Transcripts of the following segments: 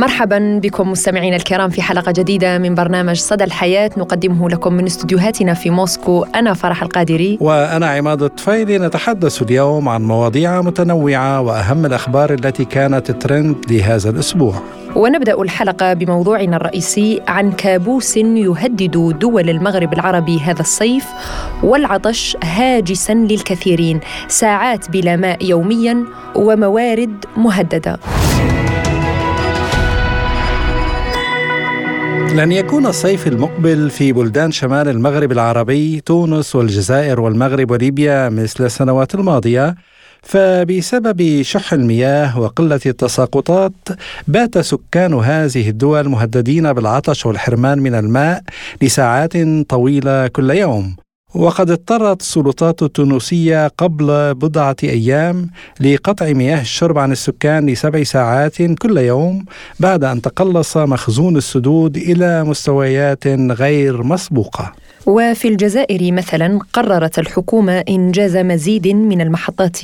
مرحبا بكم مستمعينا الكرام في حلقة جديدة من برنامج صدى الحياة. نقدمه لكم من استديوهاتنا في موسكو أنا فرح القادري. وأنا عماد الطفيلي. نتحدث اليوم عن مواضيع متنوعة وأهم الأخبار التي كانت ترند لهذا الأسبوع. ونبدأ الحلقة بموضوعنا الرئيسي عن كابوس يهدد دول المغرب العربي هذا الصيف والعطش هاجسا للكثيرين ساعات بلا ماء يوميا وموارد مهددة. لن يكون الصيف المقبل في بلدان شمال المغرب العربي تونس والجزائر والمغرب وليبيا مثل السنوات الماضية. فبسبب شح المياه وقلة التساقطات بات سكان هذه الدول مهددين بالعطش والحرمان من الماء لساعات طويلة كل يوم. وقد اضطرت السلطات التونسية قبل بضعة أيام لقطع مياه الشرب عن السكان لسبع ساعات كل يوم بعد أن تقلص مخزون السدود إلى مستويات غير مسبوقة. وفي الجزائر مثلا قررت الحكومة إنجاز مزيد من المحطات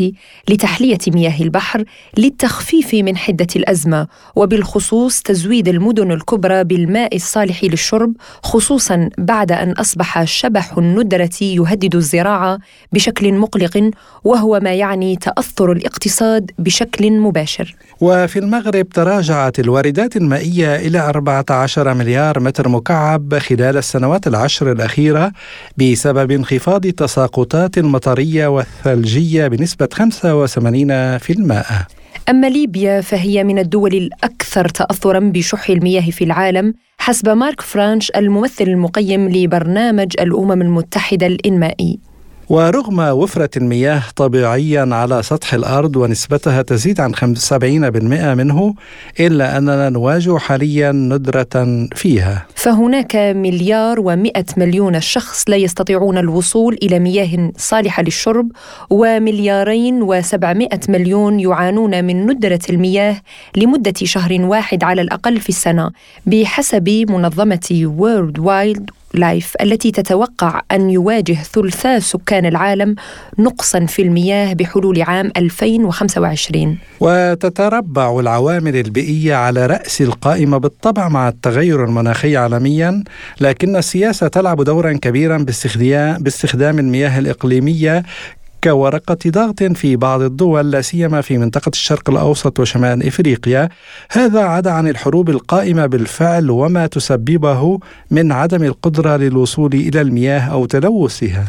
لتحلية مياه البحر للتخفيف من حدة الأزمة وبالخصوص تزويد المدن الكبرى بالماء الصالح للشرب خصوصا بعد أن أصبح شبح الندرة يهدد الزراعة بشكل مقلق وهو ما يعني تأثر الاقتصاد بشكل مباشر. وفي المغرب تراجعت الواردات المائية إلى 14 مليار متر مكعب خلال السنوات العشر الأخيرة الأخيرة بسبب انخفاض التساقطات المطرية والثلجية بنسبة 85%. أما ليبيا فهي من الدول الأكثر تأثرا بشح المياه في العالم حسب مارك فرانش الممثل المقيم لبرنامج الأمم المتحدة الإنمائي ورغم وفرة المياه طبيعيا على سطح الأرض ونسبتها تزيد عن 75% منه إلا أننا نواجه حاليا ندرة فيها. فهناك مليار ومئة مليون شخص لا يستطيعون الوصول إلى مياه صالحة للشرب ومليارين وسبعمائة مليون يعانون من ندرة المياه لمدة شهر واحد على الأقل في السنة بحسب منظمة World Wildlife التي تتوقع أن يواجه ثلثا سكان العالم نقصا في المياه بحلول عام 2025 وتتربع العوامل البيئية على رأس القائمة بالطبع مع التغير المناخي عالميا لكن السياسة تلعب دورا كبيرا باستخدام المياه الإقليمية كورقة ضغط في بعض الدول لا سيما في منطقة الشرق الأوسط وشمال إفريقيا. هذا عدا عن الحروب القائمة بالفعل وما تسببه من عدم القدرة للوصول إلى المياه أو تلوثها.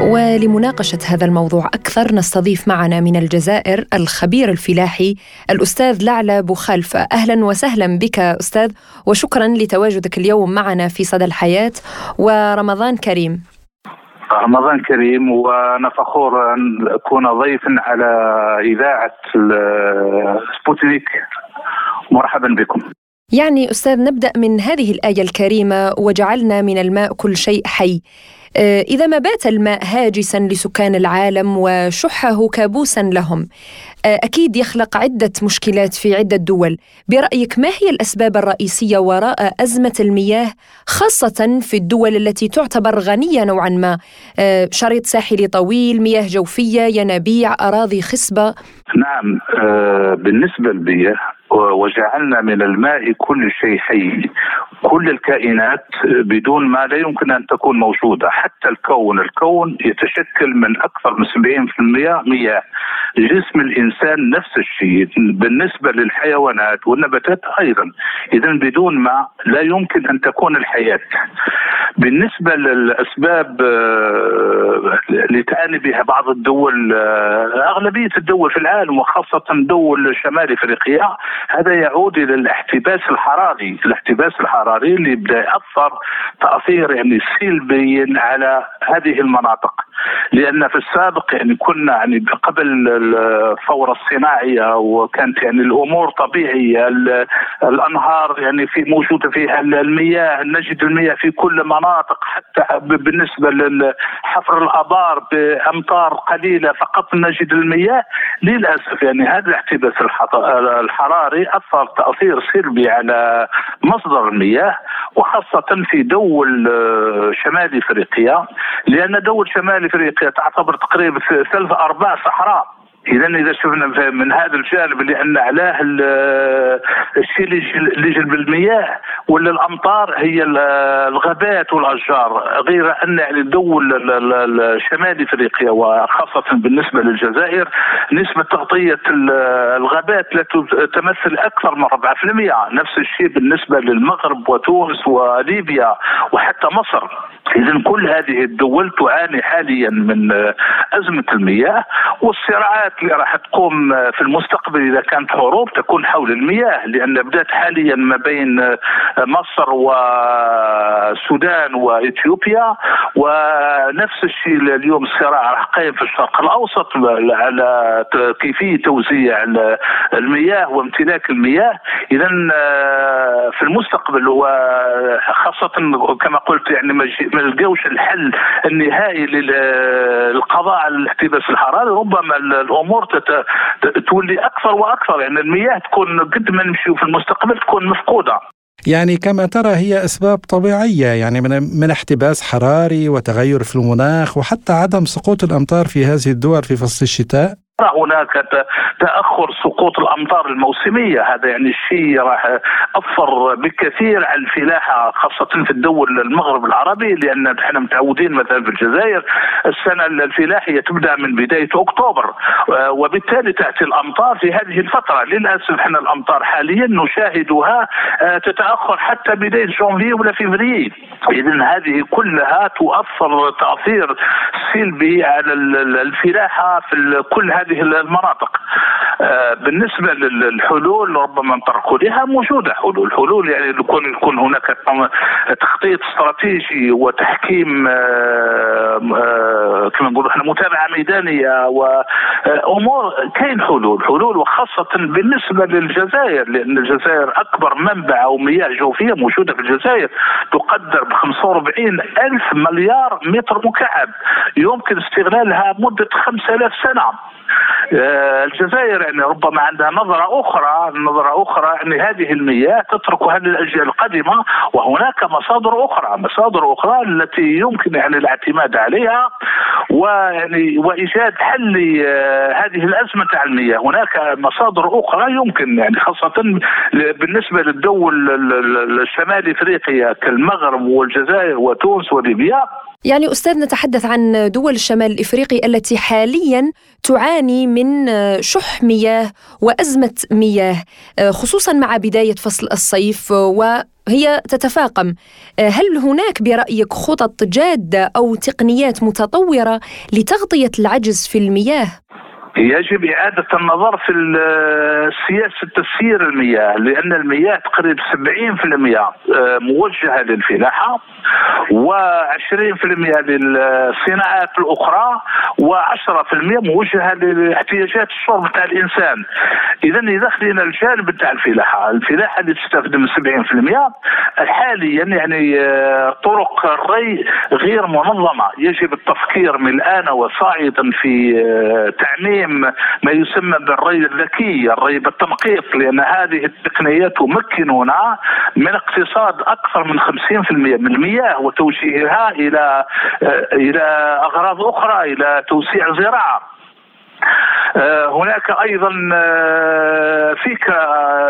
ولمناقشة هذا الموضوع أكثر نستضيف معنا من الجزائر الخبير الفلاحي الأستاذ لعلى بوخالفة أهلا وسهلا بك أستاذ وشكرا لتواجدك اليوم معنا في صدى الحياة. ورمضان كريم. رمضان كريم وأنا فخور أن أكون ضيفا على إذاعة سبوتنيك. مرحبا بكم. يعني أستاذ نبدأ من هذه الآية الكريمة وجعلنا من الماء كل شيء حي. إذا ما بات الماء هاجسا لسكان العالم وشحه كابوسا لهم. آه، أكيد يخلق عدة مشكلات في عدة دول. برأيك ما هي الأسباب الرئيسية وراء أزمة المياه خاصة في الدول التي تعتبر غنية نوعا ما؟ آه، شريط ساحلي طويل مياه جوفية ينابيع أراضي خصبة. نعم بالنسبة للمياه وجعلنا من الماء كل شيء حي. كل الكائنات بدون ما لا يمكن أن تكون موجودة. حتى الكون الكون يتشكل من أكثر من 70% مياه جسم الإنسان نفس الشيء. بالنسبة للحيوانات والنباتات أيضا. اذا بدون ماء لا يمكن أن تكون الحياة. بالنسبة للأسباب آه، اللي تعاني بها بعض الدول آه، أغلبية الدول في العالم وخاصة دول شمال إفريقيا هذا يعود إلى الاحتباس الحراري، الاحتباس الحراري. اللي بدا يأثر تأثير يعني سلبي على هذه المناطق. لأن في السابق يعني كنا يعني قبل الثورة الصناعية وكانت يعني الأمور طبيعية الأنهار يعني في موجوده فيها المياه نجد المياه في كل مناطق حتى بالنسبة لحفر الآبار بأمطار قليلة فقط نجد المياه للأسف يعني هذا الاحتباس الحراري أثر تأثير سلبي على مصدر المياه وخاصة في دول آه، شمال إفريقيا لأن دول شمال إفريقيا تعتبر تقريبا ثلاث أرباع صحراء. إذا إذا شفنا من هذا الجانب اللي أن اعلاه الشيء اللي يجلب المياه ولا الأمطار هي الغابات والأشجار غير أن يعني دول شمال إفريقيا وخاصة بالنسبة للجزائر نسبة تغطية الغابات لا تمثل أكثر من 4% نفس الشيء بالنسبة للمغرب وتونس وليبيا وحتى مصر. اذا كل هذه الدول تعاني حاليا من أزمة المياه والصراعات اللي راح تقوم في المستقبل إذا كانت حروب تكون حول المياه لأن بدأت حاليا ما بين مصر والسودان وإثيوبيا ونفس الشيء اليوم الصراع راح قايم في الشرق الأوسط على كيفية توزيع المياه وامتلاك المياه. اذا في المستقبل وخاصة كما قلت يعني ما نلقاوش الحل النهائي للقضاء على الاحتباس الحراري ربما الأمور تولي أكثر وأكثر. يعني المياه تكون قد ما نمشيو في المستقبل تكون مفقودة. يعني كما ترى هي أسباب طبيعية يعني من من احتباس حراري وتغير في المناخ وحتى عدم سقوط الأمطار في هذه الدول في فصل الشتاء. هناك تأخر سقوط الأمطار الموسمية. هذا يعني الشيء راح اثر بكثير على الفلاحه خاصة في الدول المغرب العربي لأن إحنا متعودين مثلا في الجزائر السنة الفلاحيه تبدأ من بداية أكتوبر وبالتالي تأتي الأمطار في هذه الفترة. للأسف إحنا الأمطار حاليا نشاهدها تتأخر حتى بداية جونفي ولا فيفري. اذا هذه كلها تؤثر تأثير سلبي على الفلاحه في كل هذه هذه المناطق. آه، بالنسبة للحلول ربما نطرقوا لها موجودة حلول. حلول يعني يكون يكون هناك تخطيط استراتيجي وتحكيم آه، آه، كما نقولوا إحنا متابعة ميدانية وامور كاين حلول. حلول وخاصة بالنسبة للجزائر لأن الجزائر أكبر منبع أو مياه جوفية موجودة في الجزائر تقدر ب 45 ألف مليار متر مكعب. يمكن استغلالها مدة 5000 سنة. آه، الجزائر يعني ربما عندها نظرة أخرى نظرة أخرى يعني هذه المياه تتركها للأجيال القادمة وهناك مصادر أخرى مصادر أخرى التي يمكن يعني الاعتماد عليها ويعني وإيجاد حل لهذه الأزمة تاع المياه. هناك مصادر أخرى يمكن يعني خاصة بالنسبة للدول الشمال إفريقيا كالمغرب والجزائر وتونس وليبيا. يعني أستاذ نتحدث عن دول الشمال الإفريقي التي حاليا تعاني من شح مياه وأزمة مياه خصوصا مع بداية فصل الصيف وهي تتفاقم هل هناك برأيك خطط جادة أو تقنيات متطورة لتغطية العجز في المياه؟ يجب إعادة النظر في سياسة تسيير المياه لأن المياه تقريبا 70% آه، موجهة للفلاحة و20% للصناعات الأخرى و10% موجهة لاحتياجات الشرب تاع الإنسان. إذا إذا خلينا الجانب تاع الفلاحة الفلاحة اللي تستخدم 70% حاليا يعني آه، طرق الري غير منظمة. يجب التفكير من الآن وصاعدا في آه، تعميم تعليم ما يسمى بالري الذكي الري بالتنقيط لأن هذه التقنيات تمكننا من اقتصاد أكثر من 50% من المياه وتوجيهها إلى إلى أغراض أخرى إلى توسيع الزراعة هناك أيضا آه، فكره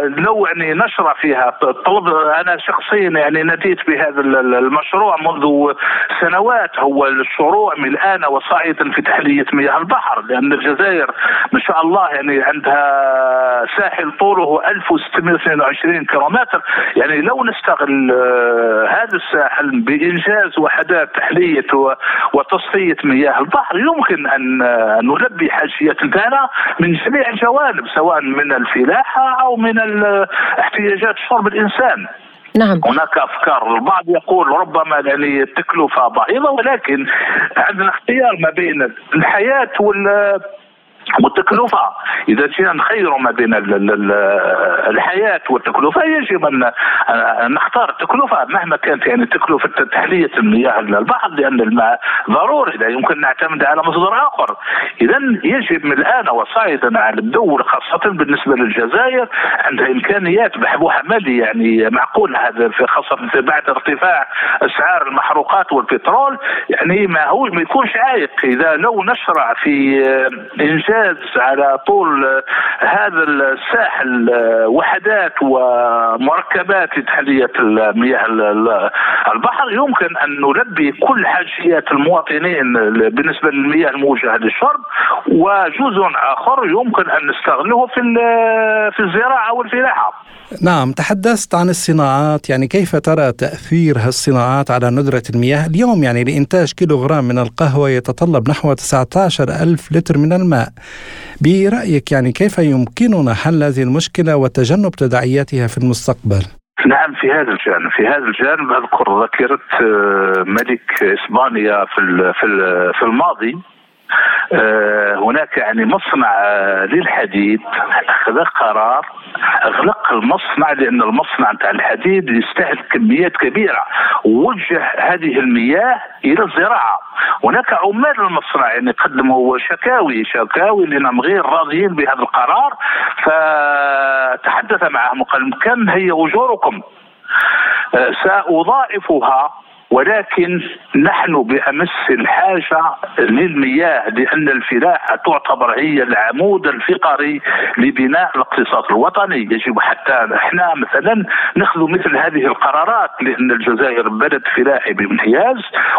لو يعني نشر فيها. طلب أنا شخصيا يعني ناديت بهذا المشروع منذ سنوات هو الشروع من الآن وصاعدا في تحلية مياه البحر لأن الجزائر ما شاء الله يعني عندها ساحل طوله 1622 كيلومتر. يعني لو نستغل آه، هذا الساحل بإنجاز وحدات تحلية وتصفية مياه البحر يمكن أن نلبي حاجيات هذا من جميع الجوانب سواء من الفلاحة أو من احتياجات شرب الإنسان. نعم. هناك أفكار. البعض يقول ربما يعني التكلفة ضئيله ولكن عندنا اختيار ما بين الحياة وال والتكلفة. إذا جينا نخير ما بين الحياة والتكلفة. يجب أن نختار التكلفة. مهما كانت يعني تكلفة تحلية المياه البحر لأن الماء ضروري. لا يمكن نعتمد على مصدر آخر. إذا يجب من الآن وصاعدا على الدولة خاصة بالنسبة للجزائر عندها إمكانيات بحبوحة مالي يعني معقول هذا خاصة بعد ارتفاع أسعار المحروقات والبترول. يعني ما هو ما يكونش عائق. إذا لو نشرع في إنجاز انجاز على طول هذا الساحل وحدات ومركبات لتحليه المياه البحر. يمكن أن نلبي كل حاجيات المواطنين بالنسبة للمياه الموجهة للشرب. وجزء آخر يمكن أن نستغله في في الزراعة والفلاحه. نعم تحدثت عن الصناعات. يعني كيف ترى تأثير هالصناعات على ندرة المياه اليوم؟ يعني لإنتاج كيلوغرام من القهوة يتطلب نحو 19 ألف لتر من الماء. برأيك يعني كيف يمكننا حل هذه المشكلة وتجنب تداعياتها في المستقبل؟ نعم في هذا الجانب في هذا الجانب أذكر ذكرت آه، ملك إسبانيا في في الماضي هناك يعني مصنع آه، للحديد. أخذ قرار أغلق المصنع لأن المصنع بتاع الحديد يستهلك كميات كبيرة. ووجه هذه المياه إلى الزراعة. هناك عمال المصنع يعني قدموا شكاوي شكاوي لأنهم غير راضيين بهذا القرار. فتحدث معهم وقال كم هي أجوركم؟ آه، سأضاعفها ولكن نحن بأمس الحاجة للمياه لأن الفلاحه تعتبر هي العمود الفقري لبناء الاقتصاد الوطني. يجب حتى إحنا مثلا ناخذ مثل هذه القرارات لأن الجزائر بلد فلاحي بامتياز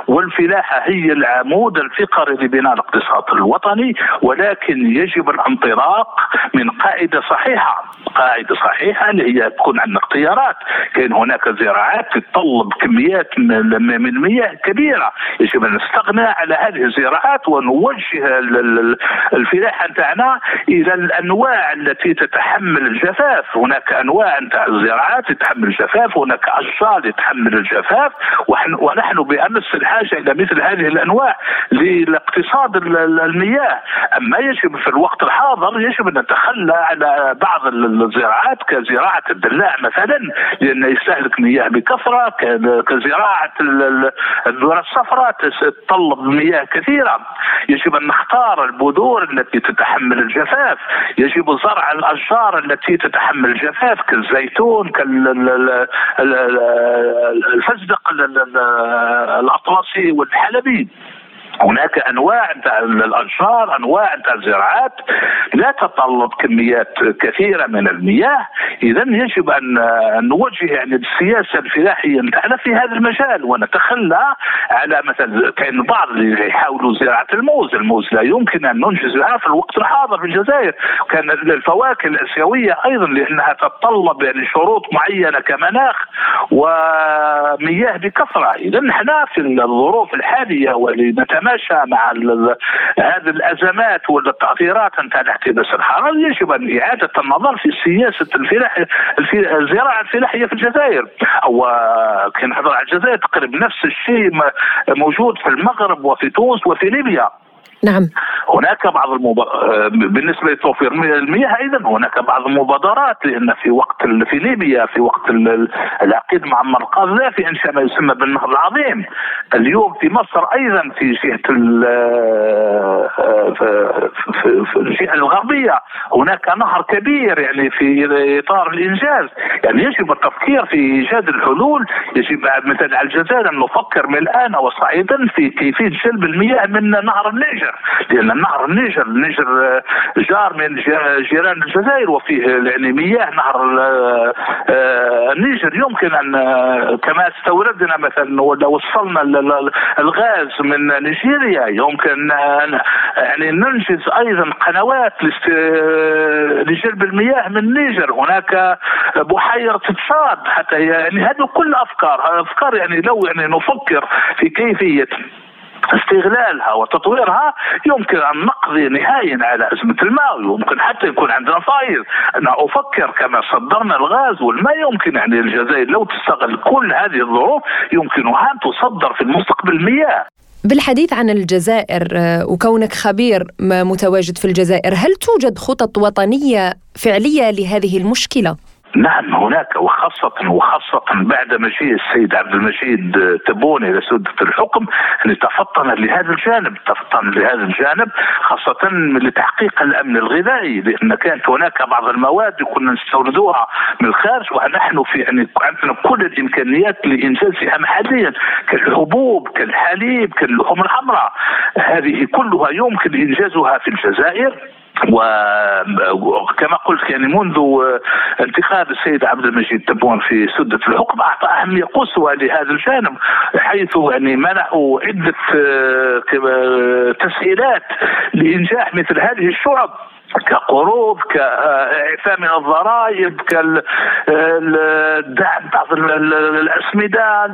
والفلاحة هي العمود الفقري لبناء الاقتصاد الوطني ولكن يجب الانطلاق من قاعدة صحيحة. قاعدة صحيحة اللي هي تكون عندنا اختيارات. كاين هناك زراعات تتطلب كميات من من المياه كبيرة. يجب أن نستغنى على هذه الزراعات ونوجه الفلاحه نتاعنا إلى الأنواع التي تتحمل الجفاف. هناك أنواع نتاع الزراعات تتحمل الجفاف هناك أشجار تتحمل الجفاف ونحن بأمس الحاجة إلى مثل هذه الأنواع لاقتصاد المياه. أما يجب في الوقت الحاضر يجب أن نتخلى على بعض الزراعات كزراعة الدلاع مثلا لأنه يستهلك مياه بكثرة كزراعة الذرة الصفراء تتطلب مياه كثيرة. يجب أن نختار البذور التي تتحمل الجفاف. يجب زرع الأشجار التي تتحمل الجفاف كالزيتون كالفزدق الأطلسي والحلبي هناك أنواع الاشجار أنواع الزراعات لا تتطلب كميات كثيرة من المياه. إذا يجب أن نوجه يعني السياسة الفلاحية نتاعنا في هذا المجال ونتخلى على مثلا كاين البعض اللي يحاولوا زراعة الموز، الموز لا يمكن أن ننجزها في الوقت الحاضر في الجزائر، كان الفواكه الآسيوية أيضا لأنها تتطلب يعني شروط معينة كمناخ ومياه بكثرة، إذا نحن في الظروف الحالية ولنتماشى نتماشى مع هذه الأزمات والتأثيرات نتاع الاحتباس الحراري يجب أن إعادة النظر في سياسة الفلاح في الزراعة الفلاحية في الجزائر. أو كي نحضر على الجزائر تقريبا نفس الشيء موجود في المغرب وفي تونس وفي ليبيا. نعم. هناك بعض المب... بالنسبة لتوفير المياه أيضا هناك بعض المبادرات لأن في وقت في ليبيا في وقت العقيد معمر القذافي انشا ما يسمى بالنهر العظيم. اليوم في مصر أيضا في جهة في الجهة الغربية هناك نهر كبير يعني في إطار الإنجاز. يعني يجب التفكير في إيجاد الحلول. يجب مثلا على الجزائر أن نفكر من الآن فصاعدا في كيفية جلب المياه من نهر النيجر. لأن النهر النيجر النيجر جار من جيران الجزائر وفيه يعني مياه نهر آه، النيجر يمكن أن كما استوردنا مثلا ولا وصلنا الغاز من نيجيريا يمكن أن يعني ننجز أيضا قنوات لجلب المياه من النيجر هناك بحيرة تشاد حتى يعني هذه كل أفكار أفكار يعني لو يعني نفكر في كيفية استغلالها وتطويرها يمكن أن نقضي نهائيا على أزمة الماء ويمكن حتى يكون عندنا فائض أنا أفكر كما صدرنا الغاز والماء يمكن يعني الجزائر لو تستغل كل هذه الظروف يمكنها أن تصدر في المستقبل المياه. بالحديث عن الجزائر آه، وكونك خبير متواجد في الجزائر هل توجد خطط وطنية فعلية لهذه المشكلة؟ نعم هناك وخاصة وخاصة بعد مجيء السيد عبد المجيد تبون إلى سدة الحكم تفطن لهذا الجانب تفطن لهذا الجانب خاصة لتحقيق الأمن الغذائي لأن كانت هناك بعض المواد كنا نستوردوها من الخارج ونحن في يعني عندنا كل الإمكانيات لإنجازها محليا كالحبوب كالحليب كاللحوم الحمراء. هذه كلها يمكن إنجازها في الجزائر. وكما قلت يعني منذ انتخاب السيد عبد المجيد تبون في سدة الحكم أعطى أهمية قصوى لهذا الجانب حيث يعني منحوا عدة آه، تسهيلات لإنجاح مثل هذه الشعب. كقروض كإعفاء من الضرائب كالدعم بعض الأسمدة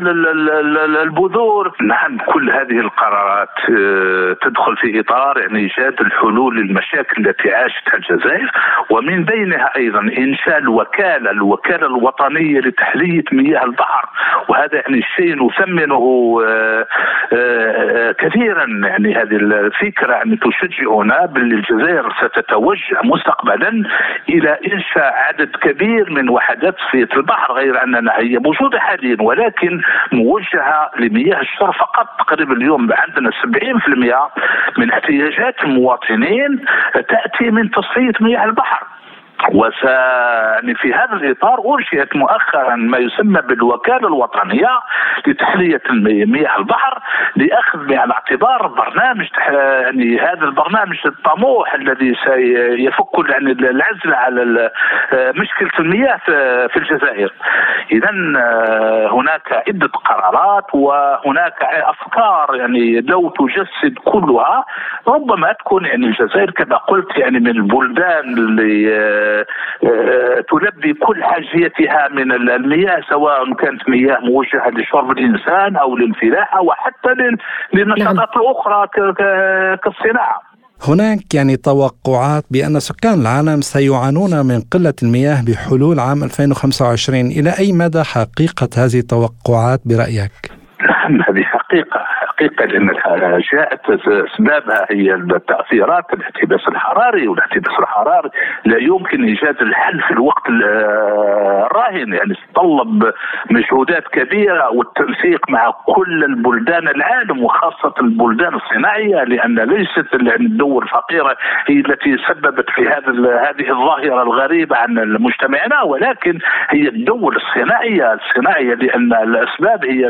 البذور. نعم كل هذه القرارات آه، تدخل في إطار يعني إيجاد الحلول للمشاكل التي عاشتها الجزائر ومن بينها أيضا إنشاء الوكالة الوكالة الوطنية لتحلية مياه البحر. وهذا يعني الشيء نثمنه آه، آه، كثيرا. يعني هذه الفكرة يعني تشجعنا بالجزائر ستتوجه توجه مستقبلا إلى انشاء عدد كبير من وحدات صفيه البحر غير أننا هي موجودة حاليا ولكن موجهة لمياه الشرب فقط. تقريبا اليوم عندنا 70% من احتياجات المواطنين تأتي من تصفية مياه البحر. وس يعني في هذا الإطار أنشئت مؤخرا ما يسمى بالوكالة الوطنية لتحلية مياه البحر لأخذ بعين الاعتبار برنامج يعني هذا البرنامج الطموح الذي سيفك يعني العزل على مشكلة المياه في الجزائر. اذا آه، هناك عدة قرارات وهناك أفكار يعني لو تجسد كلها ربما تكون يعني الجزائر كما قلت يعني من البلدان اللي آه، تلبي كل حاجيتها من المياه سواء كانت مياه موجهة لشرب الإنسان أو للفلاحه وحتى للنشاطات نعم. الاخرى كالصناعة. هناك يعني توقعات بأن سكان العالم سيعانون من قلة المياه بحلول عام 2025 إلى أي مدى حقيقة هذه التوقعات برأيك؟ نعم هذه حقيقة حقيقة لأن جاءت أسبابها هي التأثيرات الاحتباس الحراري والاحتباس الحراري لا يمكن إيجاد الحل في الوقت الراهن يعني تتطلب مجهودات كبيرة والتنسيق مع كل البلدان العالم وخاصة البلدان الصناعية لأن ليست الدول الفقيرة هي التي سببت في هذا هذه الظاهرة الغريبة عن مجتمعنا ولكن هي الدول الصناعية الصناعية لأن الأسباب هي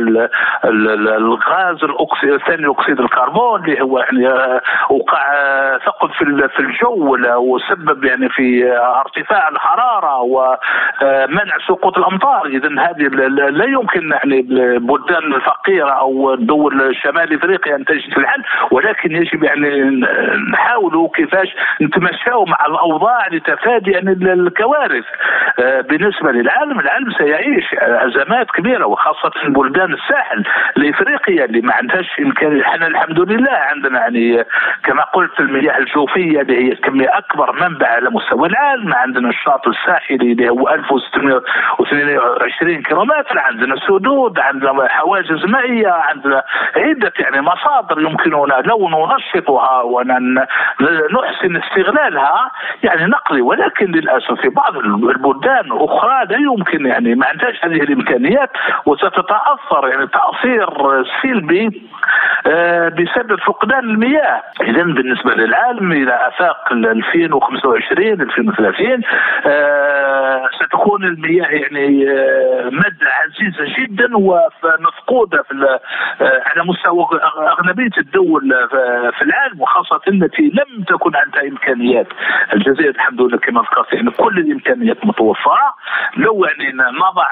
الغاز الاكسجين ثاني اكسيد الكربون اللي هو يعني آه، وقع آه، ثقب في في الجو وسبب يعني في آه، ارتفاع الحرارة ومنع سقوط الأمطار. اذا هذه لا يمكن يعني البلدان الفقيرة أو الدول شمال إفريقيا أن تجد الحل. ولكن يجب يعني نحاولوا كيفاش نتمشاو مع الأوضاع لتفادي يعني الكوارث. بالنسبة للعالم العالم سيعيش أزمات كبيرة وخاصة بلدان الساحل الإفريقية اللي ما عندهاش فيش امكانيه إحنا الحمد لله عندنا يعني كما قلت المياه الجوفية اللي هي كميه أكبر منبع على مستوى العالم. عندنا الشاطئ الساحلي اللي هو 1622 كيلومتر عندنا سدود عندنا حواجز مائية عندنا عدة يعني مصادر يمكننا لو ننشطها ونحسن استغلالها يعني نقضي ولكن للأسف في بعض البلدان الاخرى لا يمكن يعني ما عندهاش هذه الإمكانيات وستتأثر يعني تأثير سلبي بسبب فقدان المياه. إذا بالنسبة للعالم إلى آفاق 2025 2030 آه، ستكون المياه يعني آه، ماده عزيزة جدا ومفقودة في على مستوى أغلبية الدول في العالم وخاصة التي لم تكن عندها إمكانيات الجزائر الحمد لله كما ذكرت يعني كل الإمكانيات متوفرة. لو يعني نضع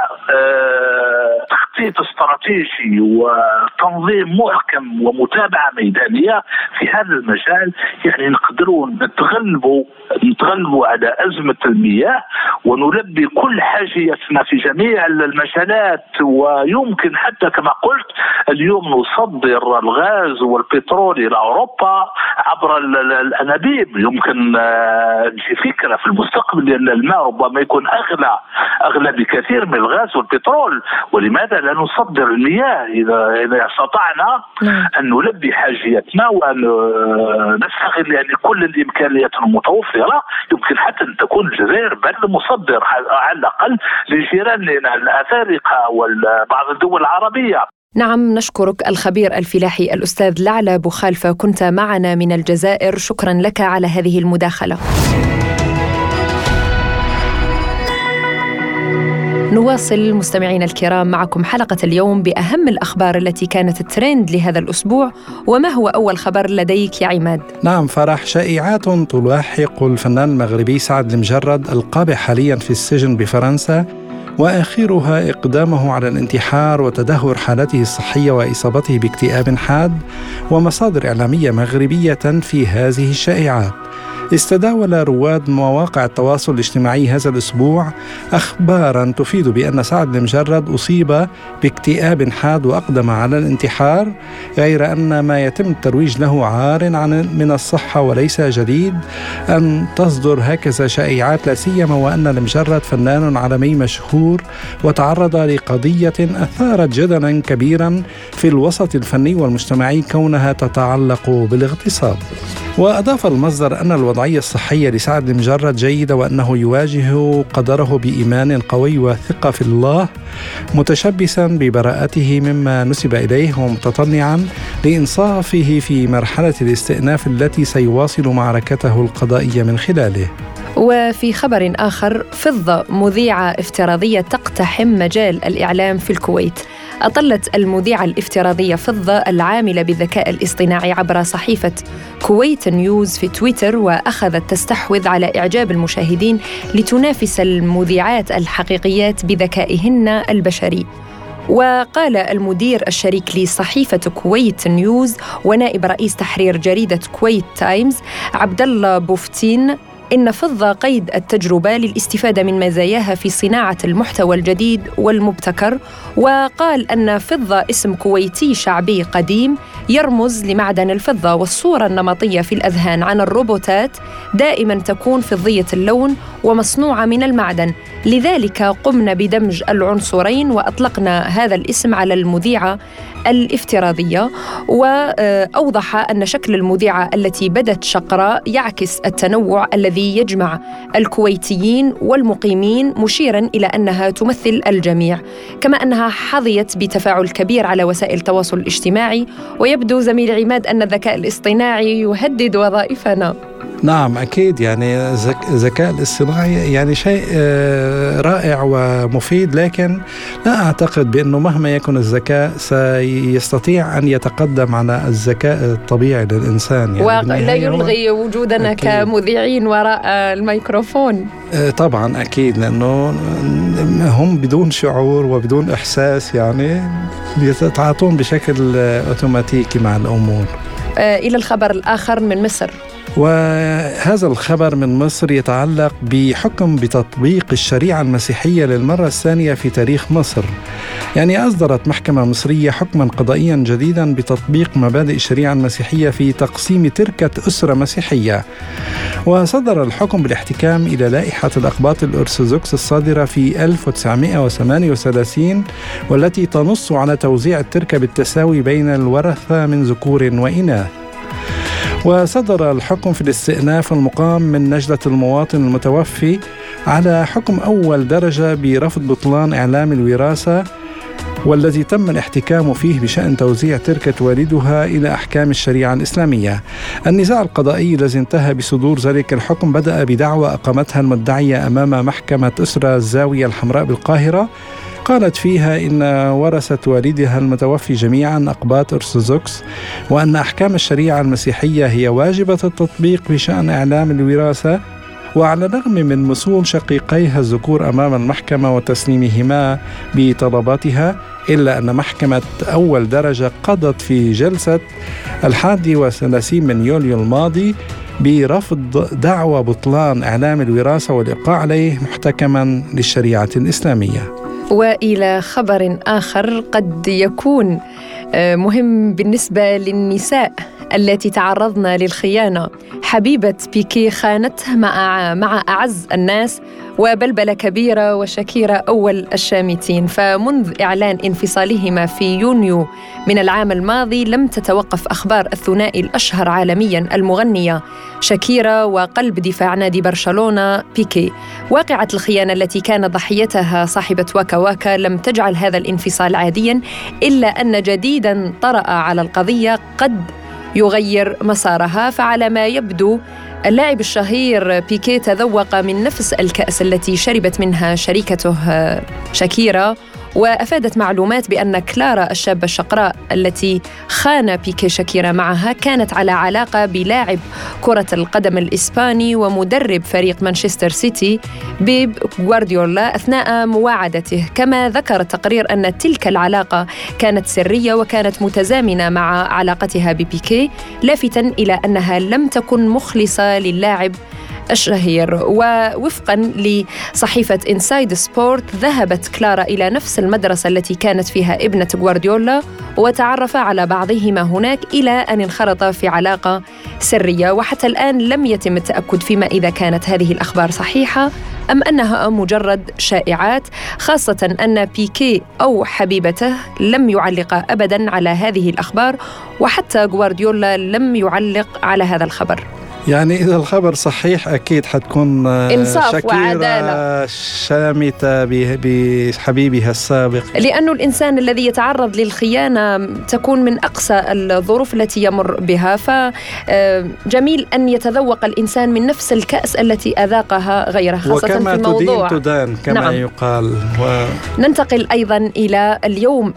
تخطيط استراتيجي وتنظيم محكم ومتابعة ميدانية في هذا المجال يعني نقدروا نتغلبوا نتغلبوا على أزمة المياه ونلبي كل حاجيتنا في جميع المجالات ويمكن حتى كما قلت اليوم نصدر الغاز والبترول إلى أوروبا عبر الأنابيب يمكن آه، في فكرة في المستقبل إن الماء ربما يكون أغلى أغلى بكثير من الغاز والبترول ولماذا لا نصدر المياه إذا إذا استطعنا. أن نلبي حاجيتنا وأن آه، نستغل يعني كل الإمكانيات المتوفرة. يمكن حتى أن تكون الجزائر بلد مصدر على الأقل لجيراننا الأفارقة وبعض الدول العربية. نعم نشكرك الخبير الفلاحي الأستاذ لعلى بوخالفة. كنت معنا من الجزائر. شكرا لك على هذه المداخلة. نواصل مستمعينا الكرام معكم حلقة اليوم بأهم الأخبار التي كانت الترند لهذا الأسبوع وما هو أول خبر لديك يا عماد؟ نعم فرح شائعات تلاحق الفنان المغربي سعد المجرد القابع حاليا في السجن بفرنسا واخرها إقدامه على الانتحار وتدهور حالته الصحية وإصابته باكتئاب حاد ومصادر إعلامية مغربية في هذه الشائعات استداول رواد مواقع التواصل الاجتماعي هذا الأسبوع أخبارا تفيد بأن سعد المجرد أصيب باكتئاب حاد وأقدم على الانتحار غير أن ما يتم الترويج له عار عن من الصحة وليس جديد أن تصدر هكذا شائعات لا سيما وأن المجرد فنان عالمي مشهور وتعرض لقضية أثارت جدلا كبيرا في الوسط الفني والمجتمعي كونها تتعلق بالاغتصاب. وأضاف المصدر أن الوضعية الصحية لسعد المجرد جيدة وأنه يواجه قدره بإيمان قوي وثقة في الله متشبثا ببراءته مما نسب إليه ومتطلعا لإنصافه في مرحلة الاستئناف التي سيواصل معركته القضائية من خلاله. وفي خبر آخر فضة مذيعة افتراضية تقتحم مجال الإعلام في الكويت. أطلت المذيعة الافتراضية فضة العاملة بالذكاء الاصطناعي عبر صحيفة كويت نيوز في تويتر وأخذت تستحوذ على إعجاب المشاهدين لتنافس المذيعات الحقيقيات بذكائهن البشري. وقال المدير الشريك لصحيفة كويت نيوز ونائب رئيس تحرير جريدة كويت تايمز عبد الله بوفتين إن فضة قيد التجربة للاستفادة من مزاياها في صناعة المحتوى الجديد والمبتكر وقال أن فضة اسم كويتي شعبي قديم يرمز لمعدن الفضة والصورة النمطية في الأذهان عن الروبوتات دائما تكون فضية اللون ومصنوعة من المعدن. لذلك قمنا بدمج العنصرين وأطلقنا هذا الاسم على المذيعة الافتراضية وأوضح أن شكل المذيعة التي بدت شقراء يعكس التنوع الذي يجمع الكويتيين والمقيمين مشيرا إلى أنها تمثل الجميع كما أنها حظيت بتفاعل كبير على وسائل التواصل الاجتماعي ويبدو زميل عماد أن الذكاء الاصطناعي يهدد وظائفنا. نعم أكيد. يعني الذكاء الاصطناعي يعني شيء آه، رائع ومفيد لكن لا أعتقد بأنه مهما يكن الذكاء سيستطيع أن يتقدم على الذكاء الطبيعي للإنسان. يعني لا يلغي وجودنا أكيد. كمذيعين وراء الميكروفون. آه، طبعا أكيد لأنه هم بدون شعور وبدون إحساس يعني يتعاطون بشكل أوتوماتيكي مع الأمور. آه، إلى الخبر الآخر من مصر. وهذا الخبر من مصر يتعلق بحكم بتطبيق الشريعة المسيحية للمرة الثانية في تاريخ مصر. يعني أصدرت محكمة مصرية حكما قضائيا جديدا بتطبيق مبادئ الشريعة المسيحية في تقسيم تركة أسرة مسيحية. وصدر الحكم بالاحتكام إلى لائحة الأقباط الأرثوذكس الصادرة في 1938 والتي تنص على توزيع التركة بالتساوي بين الورثة من ذكور وإناث. وصدر الحكم في الاستئناف المقام من نجدة المواطن المتوفي على حكم أول درجة برفض بطلان إعلام الوراثة والذي تم الاحتكام فيه بشأن توزيع تركة والدها إلى أحكام الشريعة الإسلامية. النزاع القضائي الذي انتهى بصدور ذلك الحكم بدأ بدعوى أقامتها المدعية أمام محكمة أسرة الزاوية الحمراء بالقاهرة قالت فيها إن ورثة والدها المتوفي جميعا أقباط أرثوذكس وأن أحكام الشريعة المسيحية هي واجبة التطبيق بشأن إعلام الوراثة وعلى الرغم من مسؤول شقيقيها الذكور أمام المحكمة وتسليمهما بطلباتها إلا أن محكمة أول درجة قضت في جلسة الحادي والثلاثين من يوليو الماضي برفض دعوى بطلان إعلام الوراثة والإيقاع عليه محتكما للشريعة الإسلامية. وإلى خبر آخر قد يكون آه، مهم بالنسبة للنساء. التي تعرضن للخيانة. حبيبة بيكي خانته مع مع أعز الناس وبلبلة كبيرة وشكيرة أول الشامتين. فمنذ إعلان انفصالهما في يونيو من العام الماضي لم تتوقف أخبار الثنائي الأشهر عالميا المغنية. شكيرة وقلب دفاع نادي برشلونة بيكي. واقعة الخيانة التي كان ضحيتها صاحبة واكا واكا لم تجعل هذا الانفصال عاديا إلا أن جديدا طرأ على القضية قد يغير مسارها فعلى ما يبدو اللاعب الشهير بيكي تذوق من نفس الكأس التي شربت منها شريكته شاكيرا. وأفادت معلومات بأن كلارا الشابه الشقراء التي خان بيكي شاكيرا معها كانت على علاقة بلاعب كرة القدم الإسباني ومدرب فريق مانشستر سيتي بيب غوارديولا أثناء مواعدتها. كما ذكر التقرير أن تلك العلاقة كانت سرية وكانت متزامنة مع علاقتها ببيكي لافتا إلى أنها لم تكن مخلصة للاعب الشهير. ووفقا لصحيفة إنسايد سبورت ذهبت كلارا إلى نفس المدرسة التي كانت فيها ابنة غوارديولا وتعرفا على بعضهما هناك إلى أن انخرطا في علاقة سرية. وحتى الآن لم يتم التأكد فيما إذا كانت هذه الأخبار صحيحة أم أنها مجرد شائعات خاصة أن بيكي أو حبيبته لم يعلق أبدا على هذه الأخبار وحتى غوارديولا لم يعلق على هذا الخبر. يعني إذا الخبر صحيح أكيد حتكون آه، إنصاف وعدالة. شامتة بحبيبها السابق. لأنه الإنسان الذي يتعرض للخيانة تكون من أقصى الظروف التي يمر بها. فجميل أن يتذوق الإنسان من نفس الكأس التي أذاقها غيره خاصة وكما في الموضوع تدين تدان كما نعم. يقال. و... ننتقل أيضا إلى اليوم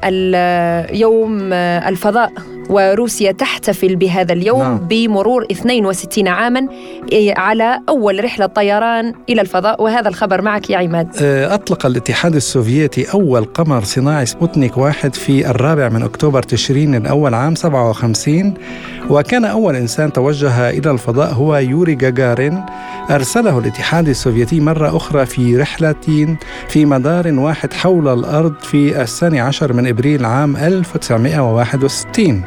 يوم الفضاء. وروسيا تحتفل بهذا اليوم نعم. بمرور 62 عاما إيه، على أول رحلة طيران إلى الفضاء. وهذا الخبر معك يا عماد. أه، أطلق الاتحاد السوفيتي أول قمر صناعي سبوتنيك واحد في الرابع من أكتوبر تشرين الأول عام 57 وكان أول إنسان توجه إلى الفضاء هو يوري جاجارين. أرسله الاتحاد السوفيتي مرة أخرى في رحلة في مدار واحد حول الأرض في الثاني عشر من إبريل عام 1961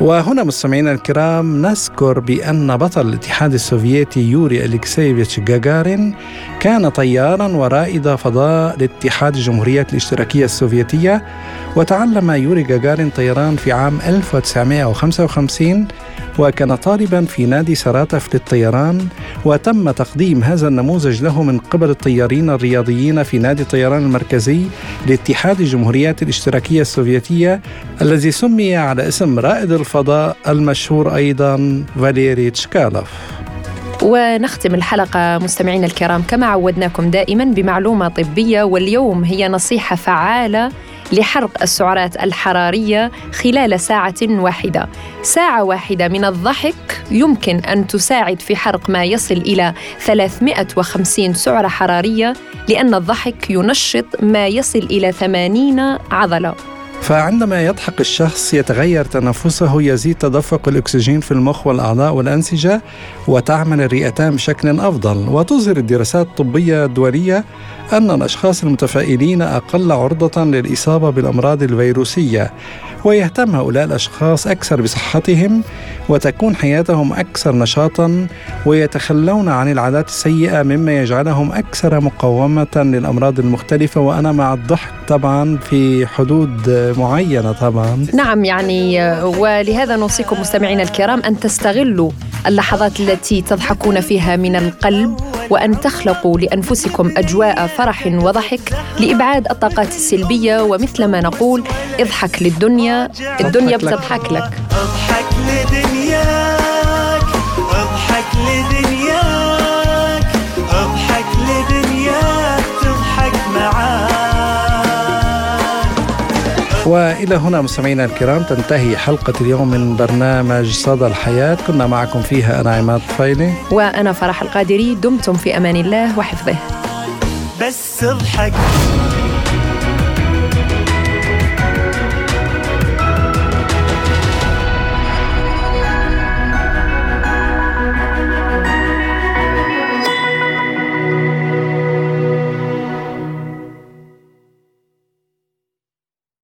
وهنا مستمعينا الكرام نذكر بأن بطل الاتحاد السوفيتي يوري أليكسيفيتش جاجارين كان طيارا ورائد فضاء لاتحاد الجمهوريات الاشتراكية السوفيتية وتعلم يوري جاجارين طيران في عام 1955 وكان طالبا في نادي سراتف للطيران وتم تقديم هذا النموذج له من قبل الطيارين الرياضيين في نادي الطيران المركزي لاتحاد الجمهوريات الاشتراكية السوفيتية الذي سمي على اسم رائد الفضاء المشهور أيضا فاليري تشكالوف. ونختم الحلقة مستمعينا الكرام كما عودناكم دائما بمعلومة طبية واليوم هي نصيحة فعالة لحرق السعرات الحرارية خلال ساعة واحدة. ساعة واحدة من الضحك يمكن أن تساعد في حرق ما يصل إلى 350 سعرة حرارية لأن الضحك ينشط ما يصل إلى 80 عضلة. فعندما يضحك الشخص يتغير تنفسه يزيد تدفق الأكسجين في المخ والأعضاء والأنسجة وتعمل الرئتان بشكل أفضل. وتظهر الدراسات الطبية الدولية أن الأشخاص المتفائلين أقل عرضة للإصابة بالأمراض الفيروسية. ويهتم هؤلاء الأشخاص أكثر بصحتهم وتكون حياتهم أكثر نشاطا ويتخلون عن العادات السيئة مما يجعلهم أكثر مقاومة للأمراض المختلفة. وأنا مع الضحك طبعا في حدود معينة طبعا. نعم يعني ولهذا نوصيكم مستمعينا الكرام أن تستغلوا اللحظات التي تضحكون فيها من القلب وأن تخلقوا لأنفسكم أجواء فرح وضحك لإبعاد الطاقات السلبية ومثل ما نقول اضحك للدنيا الدنيا بتضحك لك. اضحك لدنياك اضحك لدنياك اضحك لدنياك. وإلى هنا مستمعينا الكرام تنتهي حلقة اليوم من برنامج صدى الحياة. كنا معكم فيها أنا عماد طفيلي. وأنا فرح القادري دمتم في أمان الله وحفظه. بس اضحك.